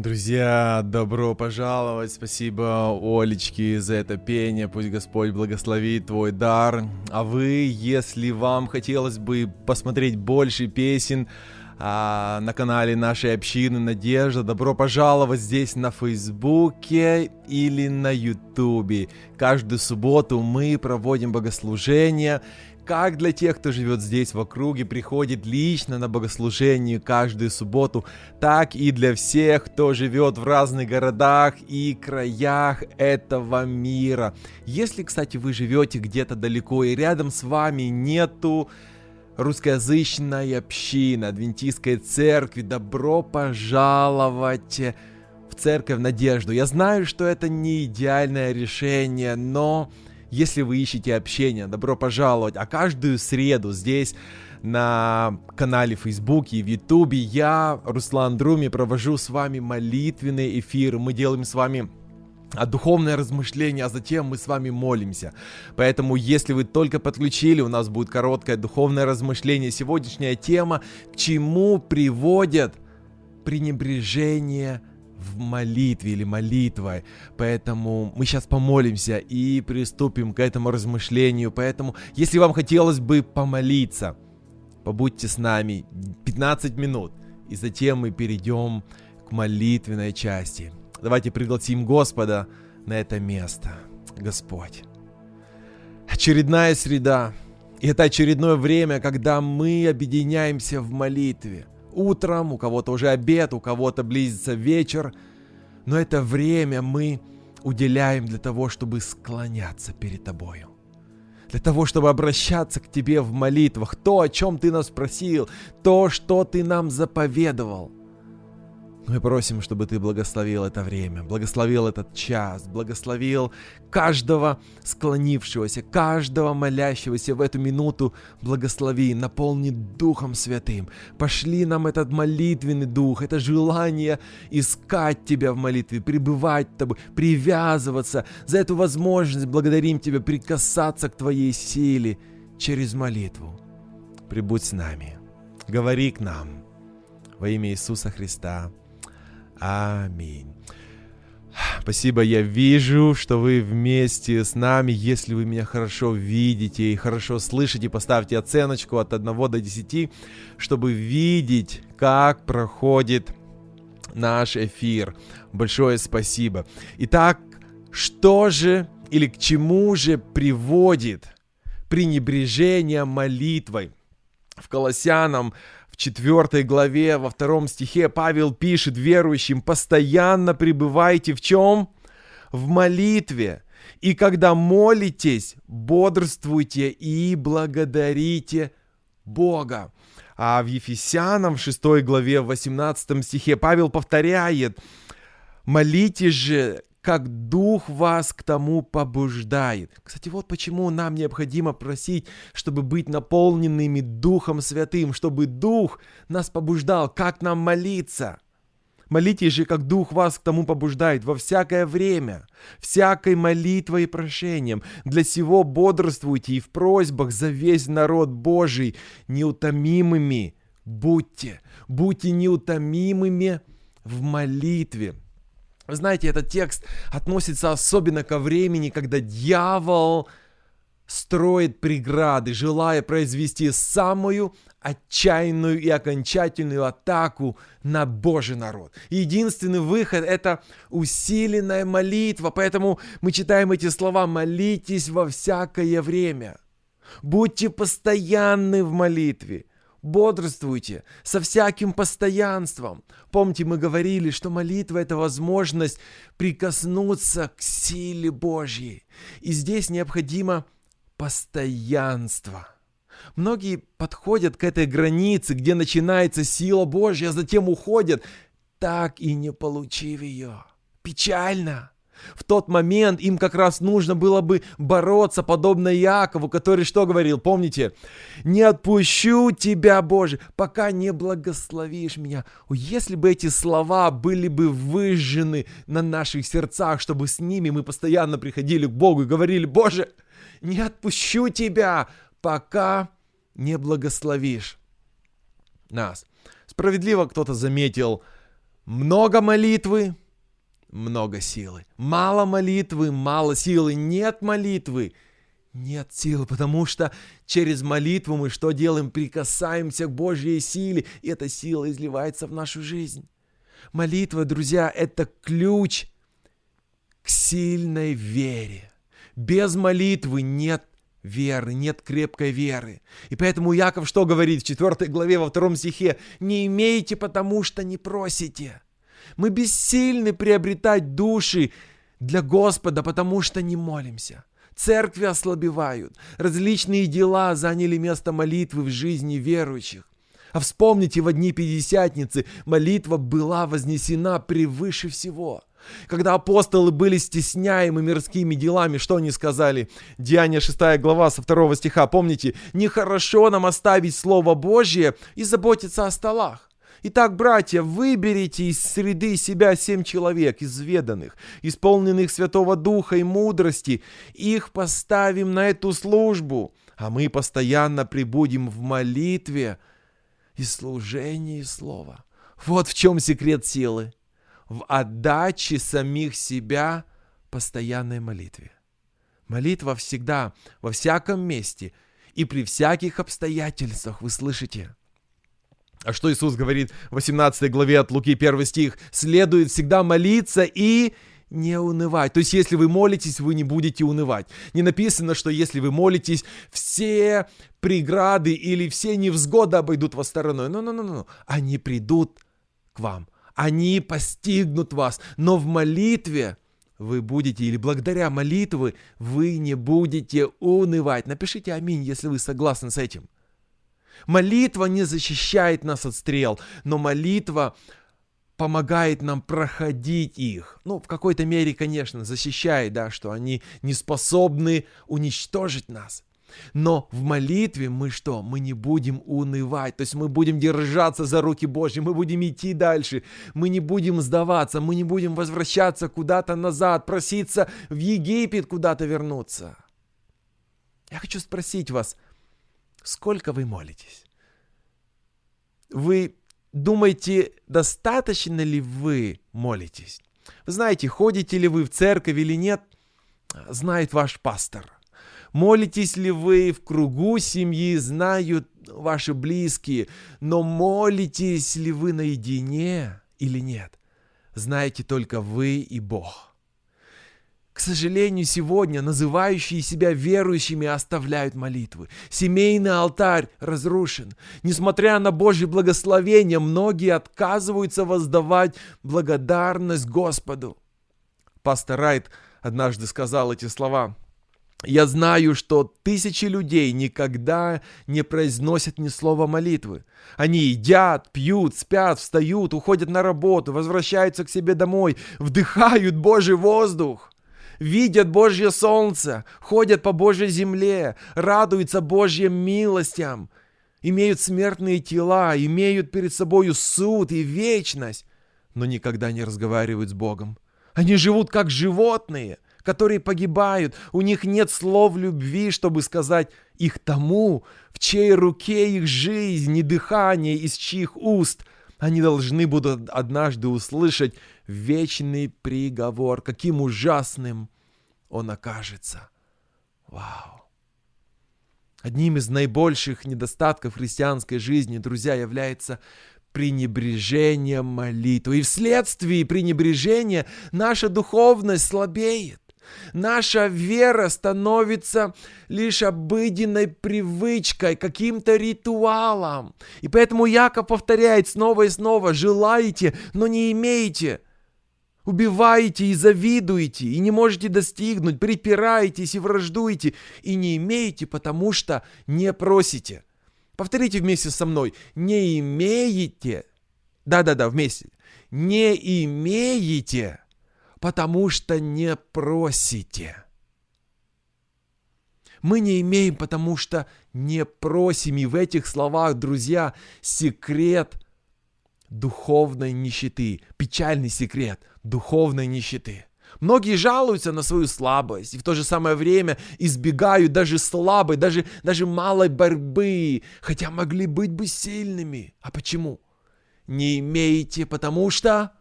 Друзья, добро пожаловать. Спасибо Олечке за это пение. Пусть Господь благословит твой дар. А вы, если вам хотелось бы посмотреть больше песен, а, на канале нашей общины Надежда. Добро пожаловать здесь на Фейсбуке или на Ютубе. Каждую субботу мы проводим богослужение как для тех, кто живет здесь в округе, приходит лично на богослужение каждую субботу, так и для всех, кто живет в разных городах и краях этого мира. Если, кстати, вы живете где-то далеко и рядом с вами нету русскоязычной общины, адвентистской церкви, добро пожаловать в церковь Надежду. Я знаю, что это не идеальное решение, но если вы ищете общение, добро пожаловать. А каждую среду здесь на канале Фейсбуке и в Ютубе я, Руслан Друми, провожу с вами молитвенный эфир. Мы делаем с вами а духовное размышление, а затем мы с вами молимся. Поэтому, если вы только подключили, у нас будет короткое духовное размышление. Сегодняшняя тема, к чему приводят пренебрежение в молитве или молитвой. Поэтому мы сейчас помолимся и приступим к этому размышлению. Поэтому, если вам хотелось бы помолиться, побудьте с нами 15 минут, и затем мы перейдем к молитвенной части. Давайте пригласим Господа на это место. Господь. Очередная среда. И это очередное время, когда мы объединяемся в молитве утром, у кого-то уже обед, у кого-то близится вечер. Но это время мы уделяем для того, чтобы склоняться перед Тобою. Для того, чтобы обращаться к Тебе в молитвах. То, о чем Ты нас просил, то, что Ты нам заповедовал – мы просим, чтобы Ты благословил это время, благословил этот час, благословил каждого склонившегося, каждого молящегося в эту минуту. Благослови, наполни Духом Святым. Пошли нам этот молитвенный дух, это желание искать Тебя в молитве, пребывать Тобой, привязываться. За эту возможность благодарим Тебя прикасаться к Твоей силе через молитву. Прибудь с нами, говори к нам во имя Иисуса Христа. Аминь. Спасибо, я вижу, что вы вместе с нами. Если вы меня хорошо видите и хорошо слышите, поставьте оценочку от 1 до 10, чтобы видеть, как проходит наш эфир. Большое спасибо. Итак, что же или к чему же приводит пренебрежение молитвой? В Колоссянам четвертой главе, во втором стихе Павел пишет верующим, постоянно пребывайте в чем? В молитве. И когда молитесь, бодрствуйте и благодарите Бога. А в Ефесянам в 6 главе, в 18 стихе Павел повторяет, молитесь же как Дух вас к тому побуждает. Кстати, вот почему нам необходимо просить, чтобы быть наполненными Духом Святым, чтобы Дух нас побуждал, как нам молиться. Молитесь же, как Дух вас к тому побуждает во всякое время, всякой молитвой и прошением. Для сего бодрствуйте и в просьбах за весь народ Божий неутомимыми будьте, будьте неутомимыми в молитве. Вы знаете, этот текст относится особенно ко времени, когда дьявол строит преграды, желая произвести самую отчаянную и окончательную атаку на Божий народ. Единственный выход – это усиленная молитва, поэтому мы читаем эти слова «молитесь во всякое время». Будьте постоянны в молитве, Бодрствуйте со всяким постоянством. Помните, мы говорили, что молитва – это возможность прикоснуться к силе Божьей. И здесь необходимо постоянство. Многие подходят к этой границе, где начинается сила Божья, а затем уходят, так и не получив ее. Печально. В тот момент им как раз нужно было бы бороться, подобно Якову, который что говорил, помните? «Не отпущу тебя, Боже, пока не благословишь меня». Если бы эти слова были бы выжжены на наших сердцах, чтобы с ними мы постоянно приходили к Богу и говорили, «Боже, не отпущу тебя, пока не благословишь нас». Справедливо кто-то заметил, Много молитвы, много силы. Мало молитвы, мало силы. Нет молитвы, нет силы, потому что через молитву мы что делаем? Прикасаемся к Божьей силе, и эта сила изливается в нашу жизнь. Молитва, друзья, это ключ к сильной вере. Без молитвы нет веры, нет крепкой веры. И поэтому Яков что говорит в 4 главе во втором стихе? «Не имеете, потому что не просите». Мы бессильны приобретать души для Господа, потому что не молимся. Церкви ослабевают, различные дела заняли место молитвы в жизни верующих. А вспомните, в дни Пятидесятницы молитва была вознесена превыше всего – когда апостолы были стесняемы мирскими делами, что они сказали? Деяние 6 глава со 2 стиха, помните? «Нехорошо нам оставить Слово Божье и заботиться о столах». Итак, братья, выберите из среды себя семь человек, изведанных, исполненных Святого Духа и мудрости. Их поставим на эту службу, а мы постоянно прибудем в молитве и служении Слова. Вот в чем секрет силы в отдаче самих себя постоянной молитве. Молитва всегда, во всяком месте и при всяких обстоятельствах, вы слышите? А что Иисус говорит в 18 главе от Луки 1 стих? Следует всегда молиться и не унывать. То есть, если вы молитесь, вы не будете унывать. Не написано, что если вы молитесь, все преграды или все невзгоды обойдут вас стороной. Но-но-но-но. Они придут к вам они постигнут вас, но в молитве вы будете, или благодаря молитве вы не будете унывать. Напишите аминь, если вы согласны с этим. Молитва не защищает нас от стрел, но молитва помогает нам проходить их. Ну, в какой-то мере, конечно, защищает, да, что они не способны уничтожить нас. Но в молитве мы что? Мы не будем унывать, то есть мы будем держаться за руки Божьи, мы будем идти дальше, мы не будем сдаваться, мы не будем возвращаться куда-то назад, проситься в Египет куда-то вернуться. Я хочу спросить вас, сколько вы молитесь? Вы думаете, достаточно ли вы молитесь? Вы знаете, ходите ли вы в церковь или нет, знает ваш пастор – Молитесь ли вы в кругу семьи, знают ваши близкие, но молитесь ли вы наедине или нет, знаете только вы и Бог. К сожалению, сегодня называющие себя верующими оставляют молитвы. Семейный алтарь разрушен. Несмотря на Божье благословение, многие отказываются воздавать благодарность Господу. Пастор Райт однажды сказал эти слова – я знаю, что тысячи людей никогда не произносят ни слова молитвы. Они едят, пьют, спят, встают, уходят на работу, возвращаются к себе домой, вдыхают Божий воздух, видят Божье солнце, ходят по Божьей земле, радуются Божьим милостям, имеют смертные тела, имеют перед собой суд и вечность, но никогда не разговаривают с Богом. Они живут как животные – которые погибают. У них нет слов любви, чтобы сказать их тому, в чьей руке их жизнь и дыхание, из чьих уст. Они должны будут однажды услышать вечный приговор, каким ужасным он окажется. Вау! Одним из наибольших недостатков христианской жизни, друзья, является пренебрежение молитвы. И вследствие пренебрежения наша духовность слабеет. Наша вера становится лишь обыденной привычкой, каким-то ритуалом. И поэтому Яков повторяет снова и снова, желаете, но не имеете. Убиваете и завидуете, и не можете достигнуть, припираетесь и враждуете, и не имеете, потому что не просите. Повторите вместе со мной. Не имеете. Да-да-да, вместе. Не имеете потому что не просите. Мы не имеем, потому что не просим. И в этих словах, друзья, секрет духовной нищеты, печальный секрет духовной нищеты. Многие жалуются на свою слабость и в то же самое время избегают даже слабой, даже, даже малой борьбы, хотя могли быть бы сильными. А почему? Не имеете, потому что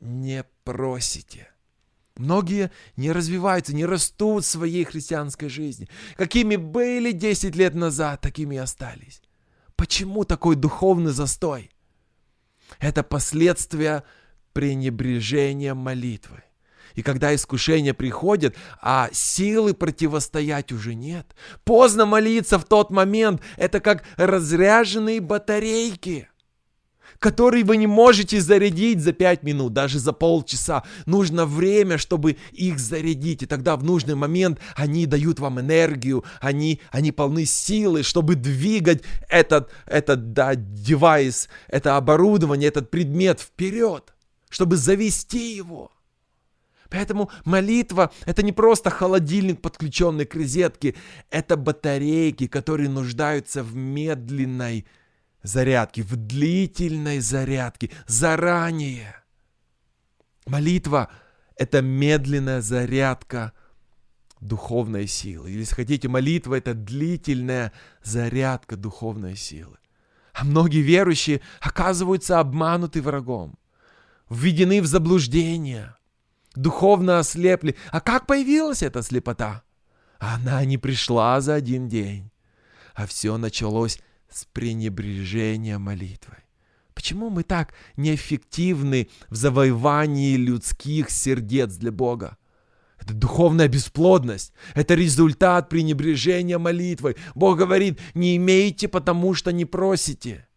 не просите. Многие не развиваются, не растут в своей христианской жизни. Какими были 10 лет назад, такими и остались. Почему такой духовный застой? Это последствия пренебрежения молитвы. И когда искушения приходят, а силы противостоять уже нет, поздно молиться в тот момент. Это как разряженные батарейки который вы не можете зарядить за 5 минут, даже за полчаса. Нужно время, чтобы их зарядить. И тогда в нужный момент они дают вам энергию, они, они полны силы, чтобы двигать этот, этот да, девайс, это оборудование, этот предмет вперед, чтобы завести его. Поэтому молитва – это не просто холодильник, подключенный к розетке, это батарейки, которые нуждаются в медленной зарядки, в длительной зарядке, заранее. Молитва – это медленная зарядка духовной силы. Или, если хотите, молитва – это длительная зарядка духовной силы. А многие верующие оказываются обмануты врагом, введены в заблуждение, духовно ослепли. А как появилась эта слепота? Она не пришла за один день, а все началось с пренебрежением молитвой. Почему мы так неэффективны в завоевании людских сердец для Бога? Это духовная бесплодность. Это результат пренебрежения молитвой. Бог говорит, не имейте, потому что не просите.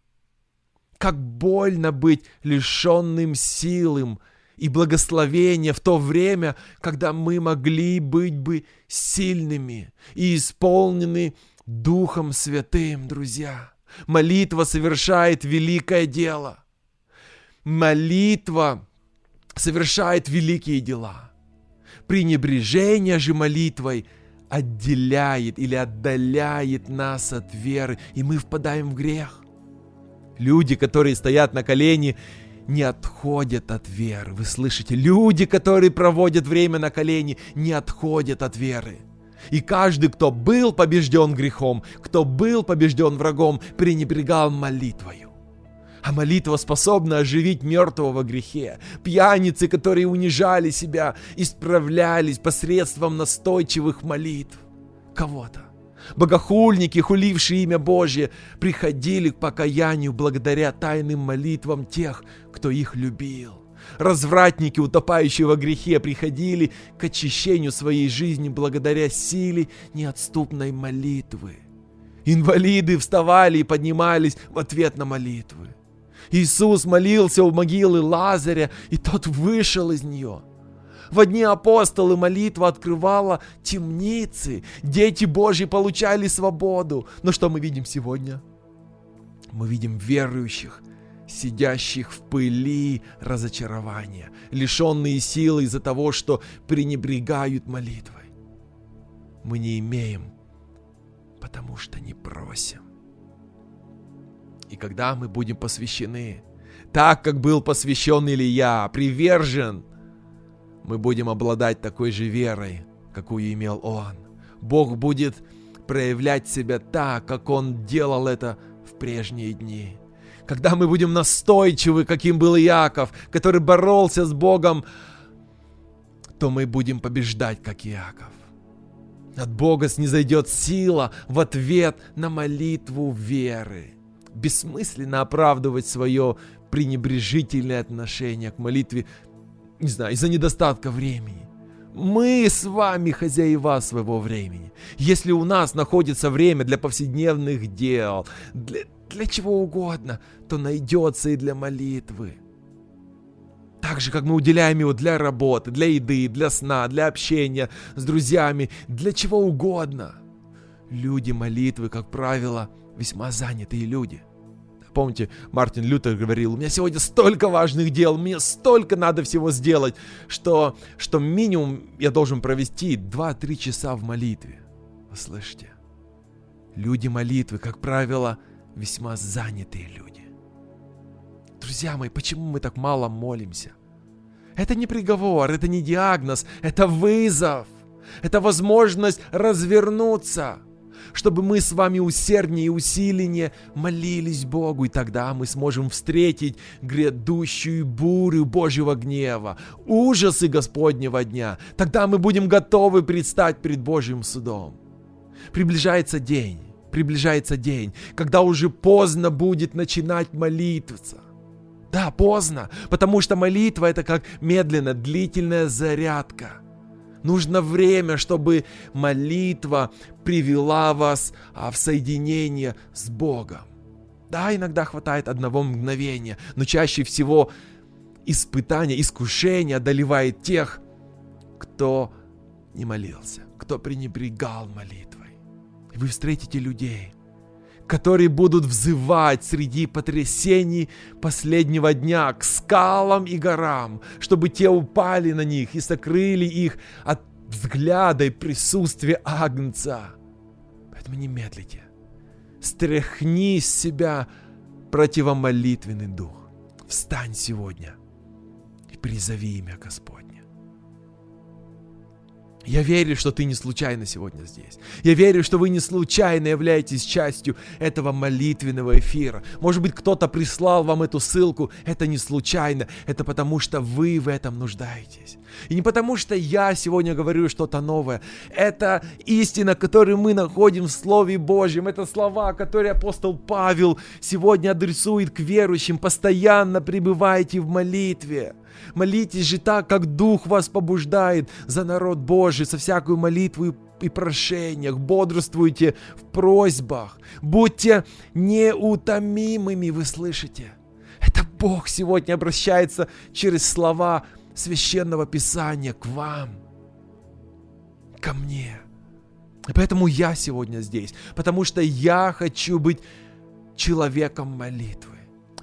Как больно быть лишенным силым и благословения в то время, когда мы могли быть бы сильными и исполнены Духом Святым, друзья. Молитва совершает великое дело. Молитва совершает великие дела. Пренебрежение же молитвой отделяет или отдаляет нас от веры, и мы впадаем в грех. Люди, которые стоят на колени, не отходят от веры. Вы слышите? Люди, которые проводят время на колени, не отходят от веры. И каждый, кто был побежден грехом, кто был побежден врагом, пренебрегал молитвою. А молитва способна оживить мертвого во грехе. Пьяницы, которые унижали себя, исправлялись посредством настойчивых молитв кого-то. Богохульники, хулившие имя Божье, приходили к покаянию благодаря тайным молитвам тех, кто их любил. Развратники, утопающие во грехе, приходили к очищению своей жизни благодаря силе неотступной молитвы. Инвалиды вставали и поднимались в ответ на молитвы. Иисус молился у могилы Лазаря, и тот вышел из нее. В одни апостолы молитва открывала темницы. Дети Божьи получали свободу. Но что мы видим сегодня? Мы видим верующих, сидящих в пыли разочарования, лишенные силы из-за того, что пренебрегают молитвой. Мы не имеем, потому что не просим. И когда мы будем посвящены, так как был посвящен Илья, привержен, мы будем обладать такой же верой, какую имел он. Бог будет проявлять себя так, как он делал это в прежние дни когда мы будем настойчивы, каким был Иаков, который боролся с Богом, то мы будем побеждать, как Иаков. От Бога снизойдет сила в ответ на молитву веры. Бессмысленно оправдывать свое пренебрежительное отношение к молитве, не знаю, из-за недостатка времени. Мы с вами хозяева своего времени. Если у нас находится время для повседневных дел, для, для чего угодно, то найдется и для молитвы. Так же, как мы уделяем его для работы, для еды, для сна, для общения с друзьями, для чего угодно. Люди молитвы, как правило, весьма занятые люди. Помните, Мартин Лютер говорил, у меня сегодня столько важных дел, мне столько надо всего сделать, что, что минимум я должен провести 2-3 часа в молитве. Вы слышите? Люди молитвы, как правило, весьма занятые люди. Друзья мои, почему мы так мало молимся? Это не приговор, это не диагноз, это вызов. Это возможность развернуться. Чтобы мы с вами усерднее и усиленнее молились Богу, и тогда мы сможем встретить грядущую бурю Божьего гнева, ужасы Господнего дня. Тогда мы будем готовы предстать перед Божьим судом. Приближается день, приближается день, когда уже поздно будет начинать молиться. Да, поздно, потому что молитва это как медленно, длительная зарядка. Нужно время, чтобы молитва привела вас а, в соединение с Богом. Да, иногда хватает одного мгновения, но чаще всего испытание, искушение одолевает тех, кто не молился, кто пренебрегал молитвой. И вы встретите людей, которые будут взывать среди потрясений последнего дня к скалам и горам, чтобы те упали на них и сокрыли их от взгляда и присутствия Агнца. Поэтому не медлите. Стряхни с себя противомолитвенный дух. Встань сегодня и призови имя Господь. Я верю, что ты не случайно сегодня здесь. Я верю, что вы не случайно являетесь частью этого молитвенного эфира. Может быть, кто-то прислал вам эту ссылку. Это не случайно. Это потому, что вы в этом нуждаетесь. И не потому, что я сегодня говорю что-то новое. Это истина, которую мы находим в Слове Божьем. Это слова, которые апостол Павел сегодня адресует к верующим. Постоянно пребывайте в молитве. Молитесь же так, как Дух вас побуждает за народ Божий, со всякую молитву и прошениях, бодрствуйте в просьбах, будьте неутомимыми, вы слышите? Это Бог сегодня обращается через слова священного писания к вам, ко мне. И поэтому я сегодня здесь, потому что я хочу быть человеком молитвы.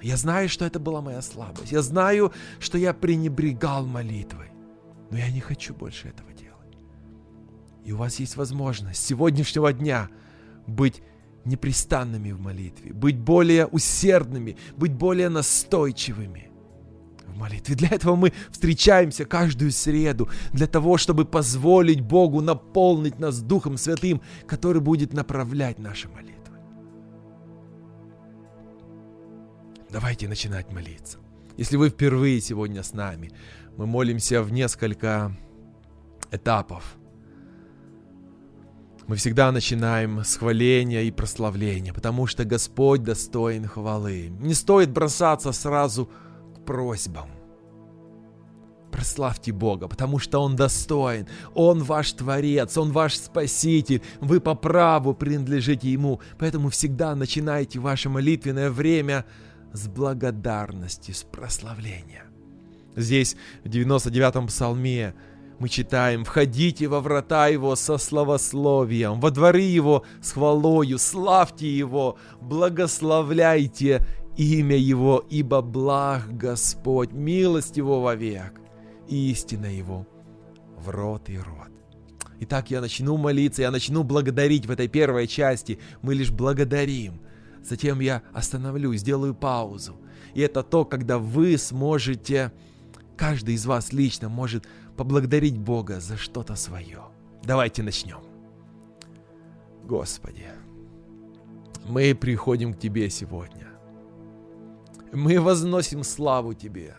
Я знаю, что это была моя слабость. Я знаю, что я пренебрегал молитвой. Но я не хочу больше этого делать. И у вас есть возможность с сегодняшнего дня быть непрестанными в молитве, быть более усердными, быть более настойчивыми в молитве. Для этого мы встречаемся каждую среду, для того, чтобы позволить Богу наполнить нас Духом Святым, который будет направлять наши молитвы. Давайте начинать молиться. Если вы впервые сегодня с нами, мы молимся в несколько этапов. Мы всегда начинаем с хваления и прославления, потому что Господь достоин хвалы. Не стоит бросаться сразу к просьбам. Прославьте Бога, потому что Он достоин. Он ваш Творец, Он ваш Спаситель. Вы по праву принадлежите Ему. Поэтому всегда начинайте ваше молитвенное время – с благодарности, с прославления. Здесь в 99-м псалме мы читаем «Входите во врата Его со славословием, во дворы Его с хвалою, славьте Его, благословляйте имя Его, ибо благ Господь, милость Его вовек, истина Его в рот и рот». Итак, я начну молиться, я начну благодарить в этой первой части. Мы лишь благодарим – Затем я остановлюсь, сделаю паузу. И это то, когда вы сможете, каждый из вас лично может поблагодарить Бога за что-то свое. Давайте начнем. Господи, мы приходим к Тебе сегодня. Мы возносим славу Тебе.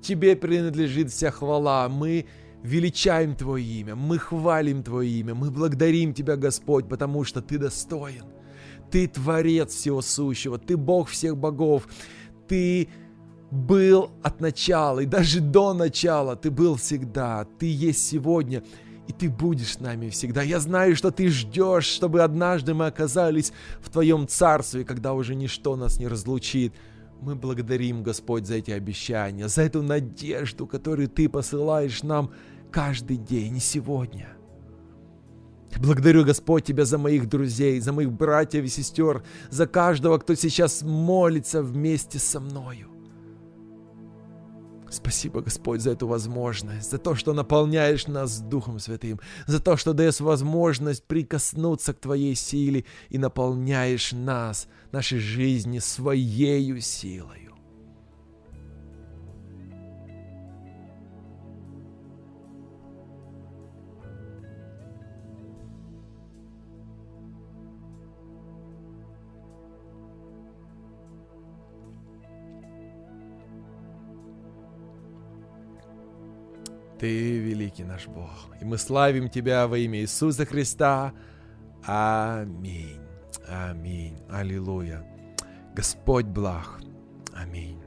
Тебе принадлежит вся хвала. Мы величаем Твое имя, мы хвалим Твое имя, мы благодарим Тебя, Господь, потому что Ты достоин. Ты Творец всего сущего, Ты Бог всех богов, Ты был от начала и даже до начала, Ты был всегда, Ты есть сегодня, и Ты будешь с нами всегда. Я знаю, что Ты ждешь, чтобы однажды мы оказались в Твоем Царстве, когда уже ничто нас не разлучит. Мы благодарим, Господь, за эти обещания, за эту надежду, которую Ты посылаешь нам каждый день и сегодня. Благодарю, Господь, Тебя за моих друзей, за моих братьев и сестер, за каждого, кто сейчас молится вместе со мною. Спасибо, Господь, за эту возможность, за то, что наполняешь нас Духом Святым, за то, что даешь возможность прикоснуться к Твоей силе и наполняешь нас, нашей жизни Своею силою. Ты великий наш Бог. И мы славим Тебя во имя Иисуса Христа. Аминь. Аминь. Аллилуйя. Господь благ. Аминь.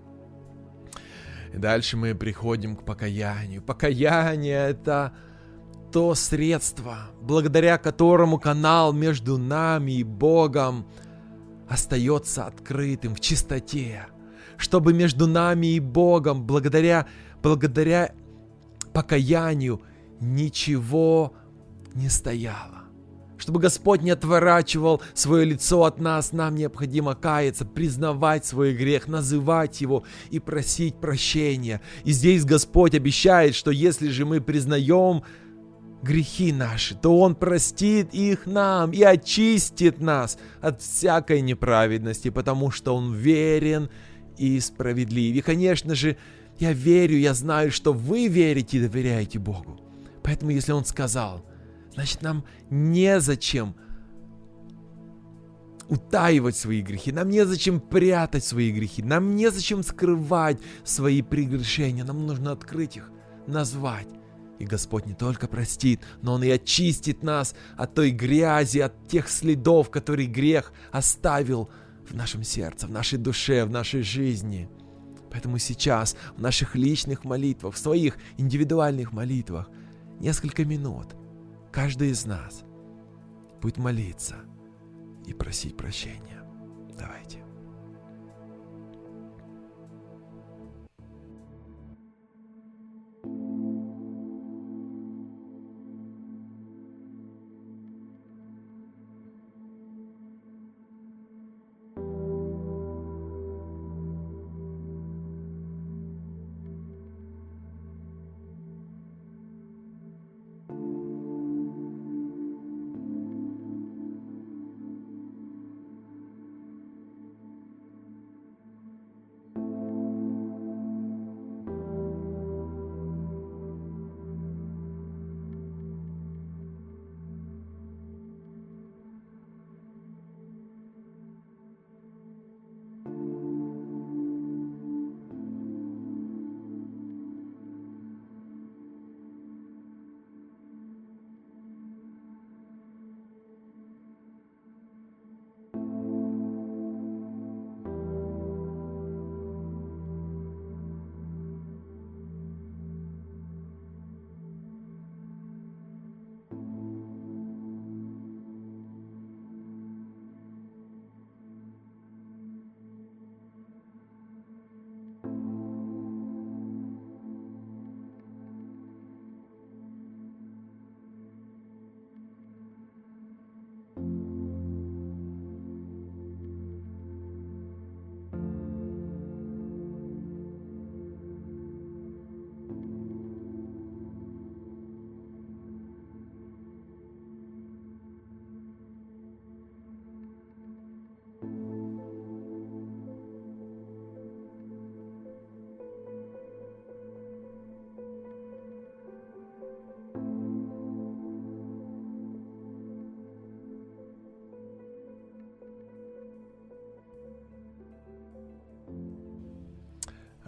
И дальше мы приходим к покаянию. Покаяние это то средство, благодаря которому канал между нами и Богом остается открытым в чистоте, чтобы между нами и Богом, благодаря, благодаря покаянию, ничего не стояло. Чтобы Господь не отворачивал свое лицо от нас, нам необходимо каяться, признавать свой грех, называть его и просить прощения. И здесь Господь обещает, что если же мы признаем грехи наши, то Он простит их нам и очистит нас от всякой неправедности, потому что Он верен и справедлив. И, конечно же, я верю, я знаю, что вы верите и доверяете Богу. Поэтому, если Он сказал, значит, нам незачем утаивать свои грехи, нам незачем прятать свои грехи, нам незачем скрывать свои прегрешения, нам нужно открыть их, назвать и Господь не только простит, но Он и очистит нас от той грязи, от тех следов, которые грех оставил в нашем сердце, в нашей душе, в нашей жизни. Поэтому сейчас в наших личных молитвах, в своих индивидуальных молитвах, несколько минут каждый из нас будет молиться и просить прощения. Давайте.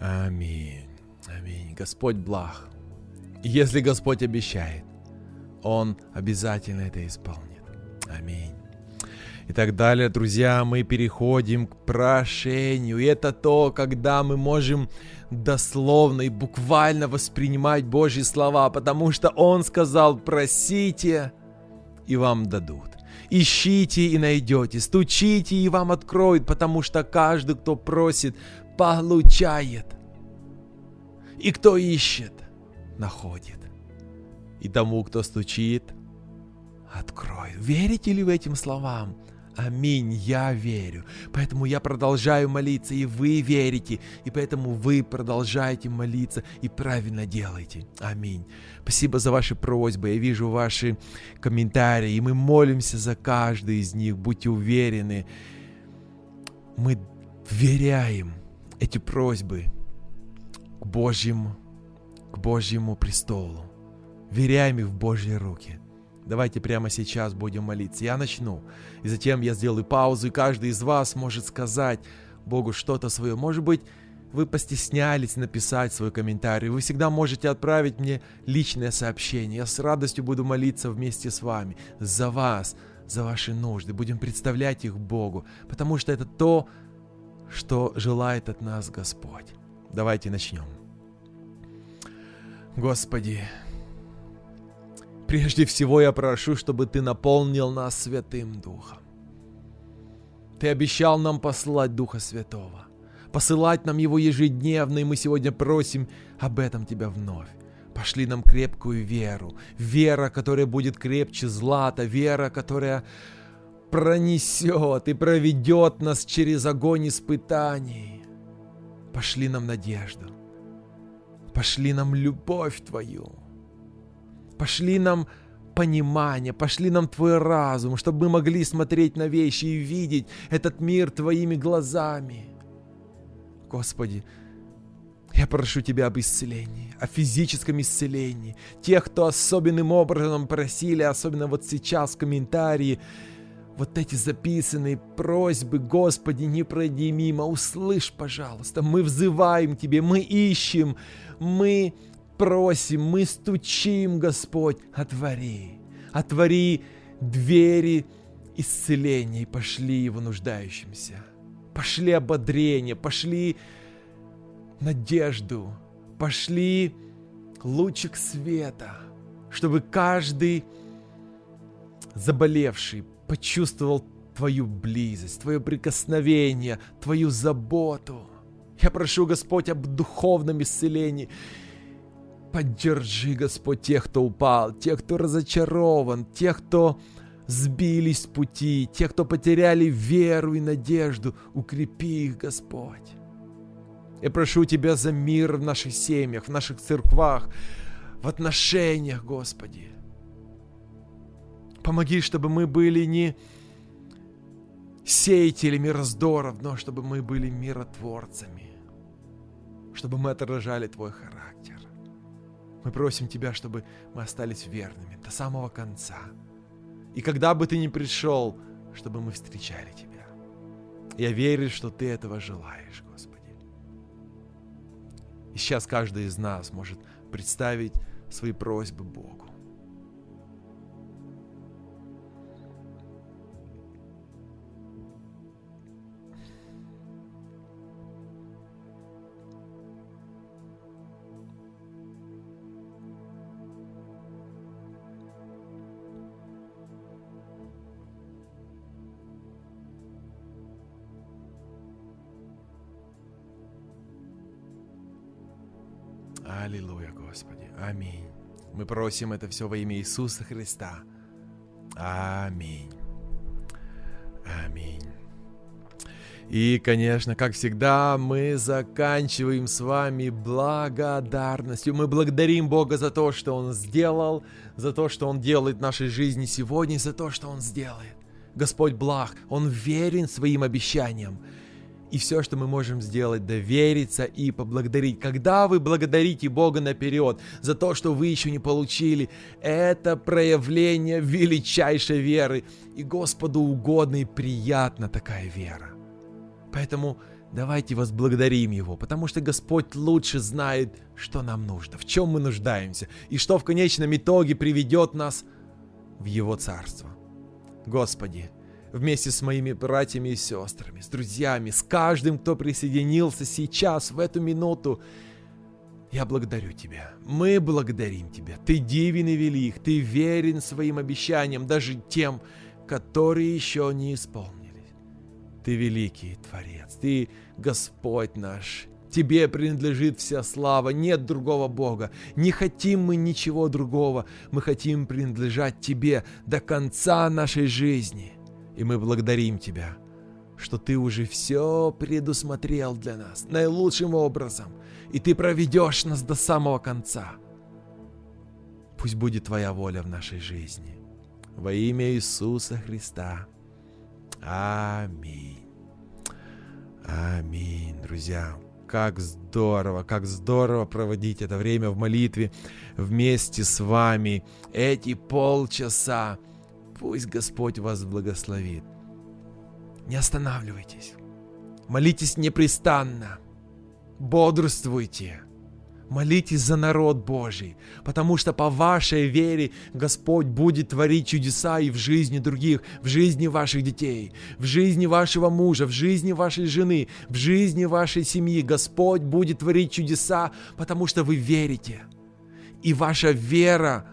Аминь. Аминь. Господь благ. Если Господь обещает, Он обязательно это исполнит. Аминь. И так далее, друзья, мы переходим к прошению. И это то, когда мы можем дословно и буквально воспринимать Божьи слова, потому что Он сказал, просите, и вам дадут. Ищите и найдете, стучите и вам откроют, потому что каждый, кто просит, получает. И кто ищет, находит. И тому, кто стучит, открой. Верите ли вы этим словам? Аминь, я верю. Поэтому я продолжаю молиться, и вы верите. И поэтому вы продолжаете молиться и правильно делаете. Аминь. Спасибо за ваши просьбы. Я вижу ваши комментарии, и мы молимся за каждый из них. Будьте уверены. Мы веряем эти просьбы к Божьему, к Божьему престолу. Веряем их в Божьи руки. Давайте прямо сейчас будем молиться. Я начну, и затем я сделаю паузу, и каждый из вас может сказать Богу что-то свое. Может быть, вы постеснялись написать свой комментарий, вы всегда можете отправить мне личное сообщение. Я с радостью буду молиться вместе с вами за вас, за ваши нужды. Будем представлять их Богу, потому что это то, что желает от нас Господь. Давайте начнем. Господи, прежде всего я прошу, чтобы Ты наполнил нас Святым Духом. Ты обещал нам послать Духа Святого, посылать нам Его ежедневно, и мы сегодня просим об этом Тебя вновь. Пошли нам крепкую веру, вера, которая будет крепче злата, вера, которая пронесет и проведет нас через огонь испытаний. Пошли нам надежду, пошли нам любовь Твою, пошли нам понимание, пошли нам Твой разум, чтобы мы могли смотреть на вещи и видеть этот мир Твоими глазами. Господи, я прошу Тебя об исцелении, о физическом исцелении. Тех, кто особенным образом просили, особенно вот сейчас в комментарии, вот эти записанные просьбы, Господи, не пройди мимо, услышь, пожалуйста. Мы взываем Тебе, мы ищем, мы просим, мы стучим, Господь, отвори, отвори двери исцеления и пошли его нуждающимся. Пошли ободрение, пошли надежду, пошли лучик света, чтобы каждый заболевший почувствовал Твою близость, Твое прикосновение, Твою заботу. Я прошу, Господь, об духовном исцелении. Поддержи, Господь, тех, кто упал, тех, кто разочарован, тех, кто сбились с пути, тех, кто потеряли веру и надежду. Укрепи их, Господь. Я прошу Тебя за мир в наших семьях, в наших церквах, в отношениях, Господи. Помоги, чтобы мы были не сеятелями раздоров, но чтобы мы были миротворцами, чтобы мы отражали Твой характер. Мы просим Тебя, чтобы мы остались верными до самого конца. И когда бы Ты ни пришел, чтобы мы встречали Тебя. Я верю, что Ты этого желаешь, Господи. И сейчас каждый из нас может представить свои просьбы Богу. Господи. Аминь. Мы просим это все во имя Иисуса Христа. Аминь. Аминь. И, конечно, как всегда, мы заканчиваем с вами благодарностью. Мы благодарим Бога за то, что Он сделал, за то, что Он делает в нашей жизни сегодня, за то, что Он сделает. Господь благ, Он верен своим обещаниям. И все, что мы можем сделать, довериться и поблагодарить. Когда вы благодарите Бога наперед за то, что вы еще не получили, это проявление величайшей веры. И Господу угодно и приятна такая вера. Поэтому давайте возблагодарим Его, потому что Господь лучше знает, что нам нужно, в чем мы нуждаемся, и что в конечном итоге приведет нас в Его Царство. Господи, вместе с моими братьями и сестрами, с друзьями, с каждым, кто присоединился сейчас, в эту минуту. Я благодарю Тебя. Мы благодарим Тебя. Ты дивен и велик. Ты верен своим обещаниям, даже тем, которые еще не исполнились. Ты великий Творец. Ты Господь наш. Тебе принадлежит вся слава, нет другого Бога. Не хотим мы ничего другого. Мы хотим принадлежать Тебе до конца нашей жизни. И мы благодарим Тебя, что Ты уже все предусмотрел для нас наилучшим образом, и Ты проведешь нас до самого конца. Пусть будет Твоя воля в нашей жизни. Во имя Иисуса Христа. Аминь. Аминь, друзья. Как здорово, как здорово проводить это время в молитве вместе с вами. Эти полчаса Пусть Господь вас благословит. Не останавливайтесь. Молитесь непрестанно. бодрствуйте. Молитесь за народ Божий, потому что по вашей вере Господь будет творить чудеса и в жизни других, в жизни ваших детей, в жизни вашего мужа, в жизни вашей жены, в жизни вашей семьи. Господь будет творить чудеса, потому что вы верите. И ваша вера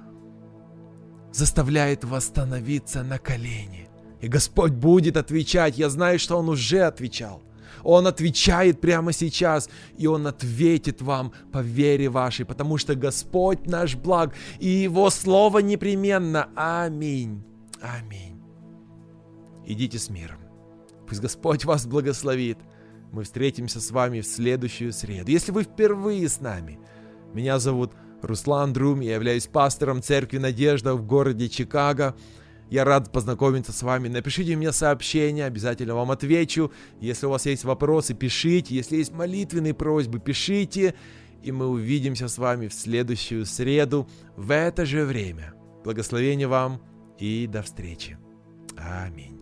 заставляет вас становиться на колени. И Господь будет отвечать. Я знаю, что Он уже отвечал. Он отвечает прямо сейчас, и Он ответит вам по вере вашей, потому что Господь наш благ, и Его Слово непременно. Аминь. Аминь. Идите с миром. Пусть Господь вас благословит. Мы встретимся с вами в следующую среду. Если вы впервые с нами, меня зовут Руслан Друм, я являюсь пастором Церкви Надежда в городе Чикаго. Я рад познакомиться с вами. Напишите мне сообщение, обязательно вам отвечу. Если у вас есть вопросы, пишите. Если есть молитвенные просьбы, пишите. И мы увидимся с вами в следующую среду в это же время. Благословения вам и до встречи. Аминь.